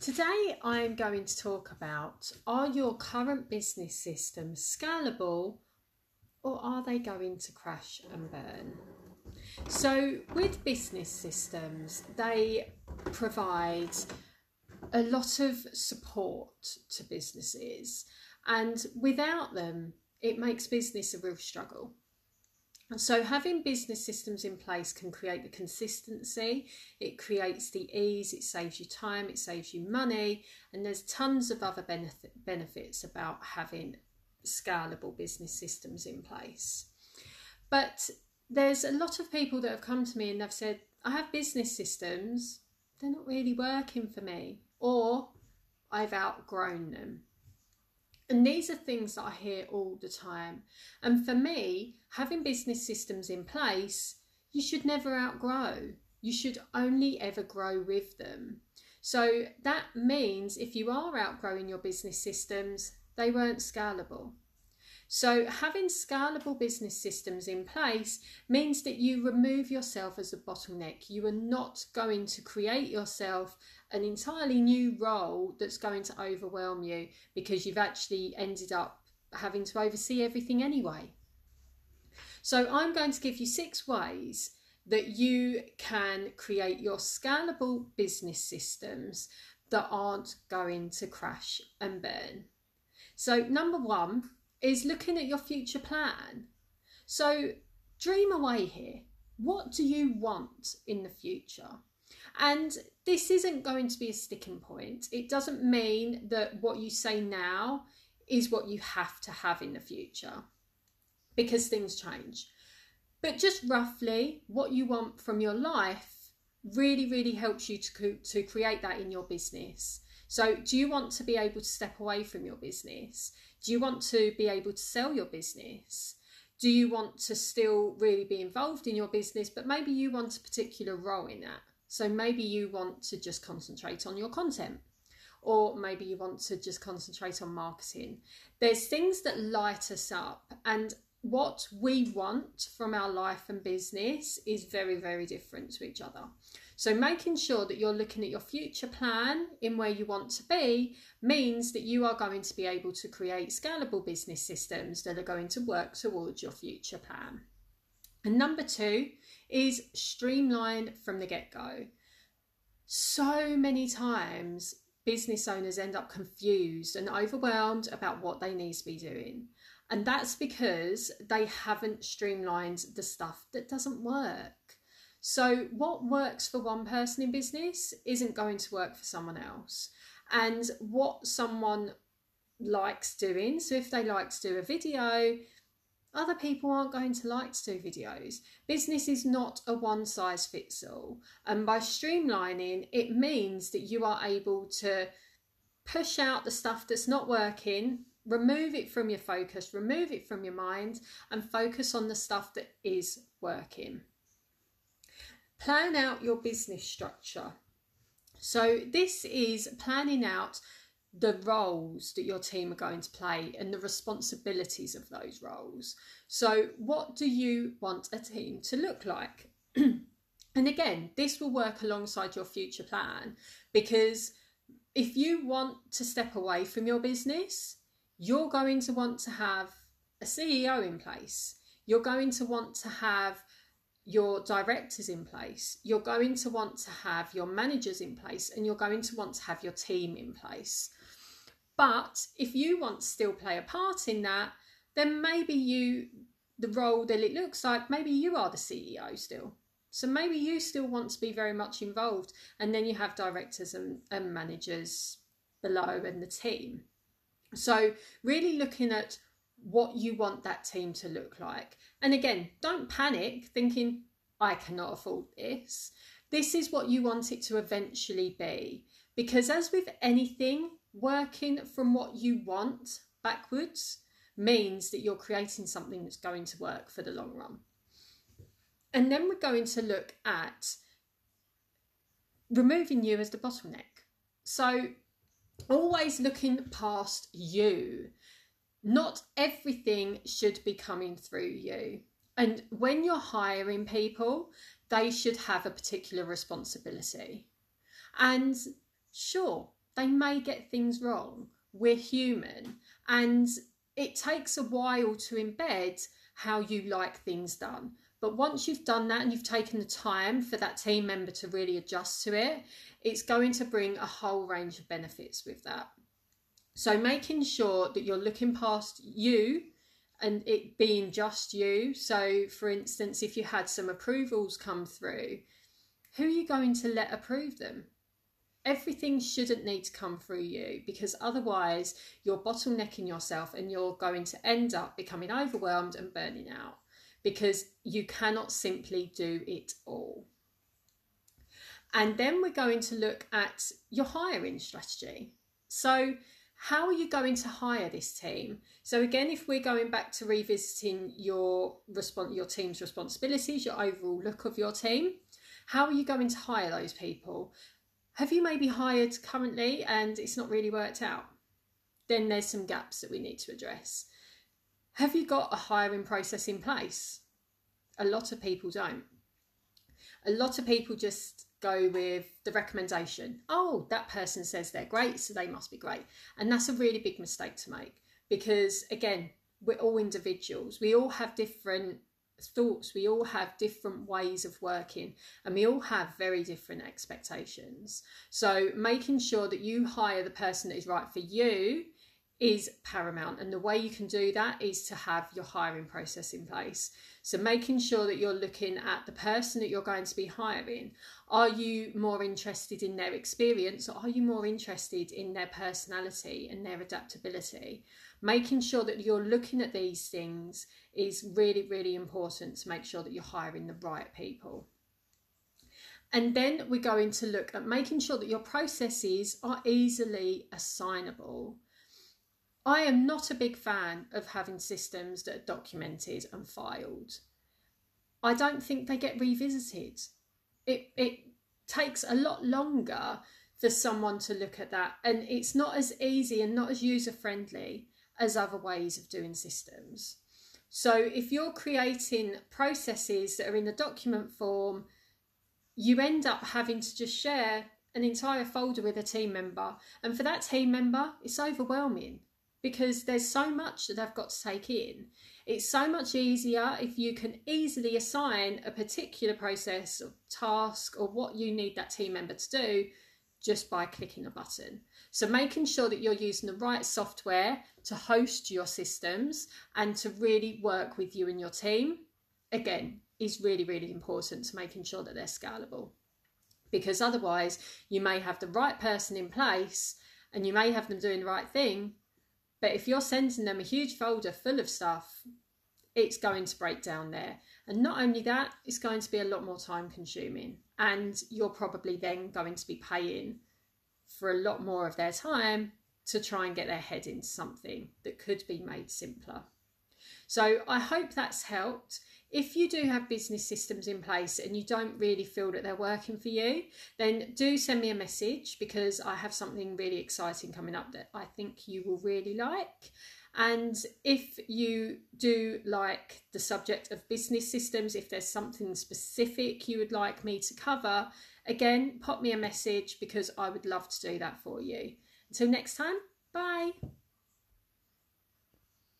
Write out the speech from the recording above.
Today I'm going to talk about are your current business systems scalable or are they going to crash and burn? So, with business systems, they provide a lot of support to businesses, and without them, it makes business a real struggle. And so, having business systems in place can create the consistency, it creates the ease, it saves you time, it saves you money, and there's tons of other benefit, benefits about having scalable business systems in place. But there's a lot of people that have come to me and they've said, I have business systems, they're not really working for me, or I've outgrown them. And these are things that I hear all the time. And for me, having business systems in place, you should never outgrow. You should only ever grow with them. So that means if you are outgrowing your business systems, they weren't scalable. So, having scalable business systems in place means that you remove yourself as a bottleneck. You are not going to create yourself an entirely new role that's going to overwhelm you because you've actually ended up having to oversee everything anyway. So, I'm going to give you six ways that you can create your scalable business systems that aren't going to crash and burn. So, number one, is looking at your future plan. So dream away here. What do you want in the future? And this isn't going to be a sticking point. It doesn't mean that what you say now is what you have to have in the future because things change. But just roughly what you want from your life really, really helps you to, to create that in your business. So, do you want to be able to step away from your business? Do you want to be able to sell your business? Do you want to still really be involved in your business, but maybe you want a particular role in that? So, maybe you want to just concentrate on your content, or maybe you want to just concentrate on marketing. There's things that light us up, and what we want from our life and business is very, very different to each other. So, making sure that you're looking at your future plan in where you want to be means that you are going to be able to create scalable business systems that are going to work towards your future plan. And number two is streamline from the get go. So many times, business owners end up confused and overwhelmed about what they need to be doing. And that's because they haven't streamlined the stuff that doesn't work. So, what works for one person in business isn't going to work for someone else. And what someone likes doing, so if they like to do a video, other people aren't going to like to do videos. Business is not a one size fits all. And by streamlining, it means that you are able to push out the stuff that's not working remove it from your focus, remove it from your mind, and focus on the stuff that is working. Plan out your business structure. So, this is planning out the roles that your team are going to play and the responsibilities of those roles. So, what do you want a team to look like? and again, this will work alongside your future plan because if you want to step away from your business, you're going to want to have a CEO in place. You're going to want to have your directors in place. You're going to want to have your managers in place and you're going to want to have your team in place. But if you want to still play a part in that, then maybe you, the role that it looks like, maybe you are the CEO still. So maybe you still want to be very much involved, and then you have directors and, and managers below and the team. So, really looking at what you want that team to look like. And again, don't panic thinking, I cannot afford this. This is what you want it to eventually be. Because, as with anything, working from what you want backwards means that you're creating something that's going to work for the long run. And then we're going to look at removing you as the bottleneck. So, always looking past you. Not everything should be coming through you. And when you're hiring people, they should have a particular responsibility. And sure, they may get things wrong. We're human, and it takes a while to embed how you like things done. But once you've done that and you've taken the time for that team member to really adjust to it, it's going to bring a whole range of benefits with that. So, making sure that you're looking past you and it being just you. So, for instance, if you had some approvals come through, who are you going to let approve them? Everything shouldn't need to come through you because otherwise you're bottlenecking yourself and you're going to end up becoming overwhelmed and burning out because you cannot simply do it all. And then we're going to look at your hiring strategy. So, how are you going to hire this team? So again, if we're going back to revisiting your response your team's responsibilities, your overall look of your team, how are you going to hire those people? Have you maybe hired currently and it's not really worked out? Then there's some gaps that we need to address. Have you got a hiring process in place? A lot of people don't. A lot of people just go with the recommendation. Oh, that person says they're great, so they must be great. And that's a really big mistake to make because, again, we're all individuals. We all have different thoughts, we all have different ways of working, and we all have very different expectations. So, making sure that you hire the person that is right for you is paramount. And the way you can do that is to have your hiring process in place. So, making sure that you're looking at the person that you're going to be hiring. Are you more interested in their experience or are you more interested in their personality and their adaptability? Making sure that you're looking at these things is really, really important to make sure that you're hiring the right people. And then we're going to look at making sure that your processes are easily assignable. I am not a big fan of having systems that are documented and filed. I don't think they get revisited. It it takes a lot longer for someone to look at that and it's not as easy and not as user friendly as other ways of doing systems. So if you're creating processes that are in the document form, you end up having to just share an entire folder with a team member. And for that team member, it's overwhelming because there's so much that they've got to take in. It's so much easier if you can easily assign a particular process or task or what you need that team member to do just by clicking a button. So, making sure that you're using the right software to host your systems and to really work with you and your team, again, is really, really important to making sure that they're scalable. Because otherwise, you may have the right person in place and you may have them doing the right thing, but if you're sending them a huge folder full of stuff, it's going to break down there. And not only that, it's going to be a lot more time consuming. And you're probably then going to be paying for a lot more of their time to try and get their head into something that could be made simpler. So I hope that's helped. If you do have business systems in place and you don't really feel that they're working for you, then do send me a message because I have something really exciting coming up that I think you will really like. And if you do like the subject of business systems, if there's something specific you would like me to cover, again, pop me a message because I would love to do that for you. Until next time, bye.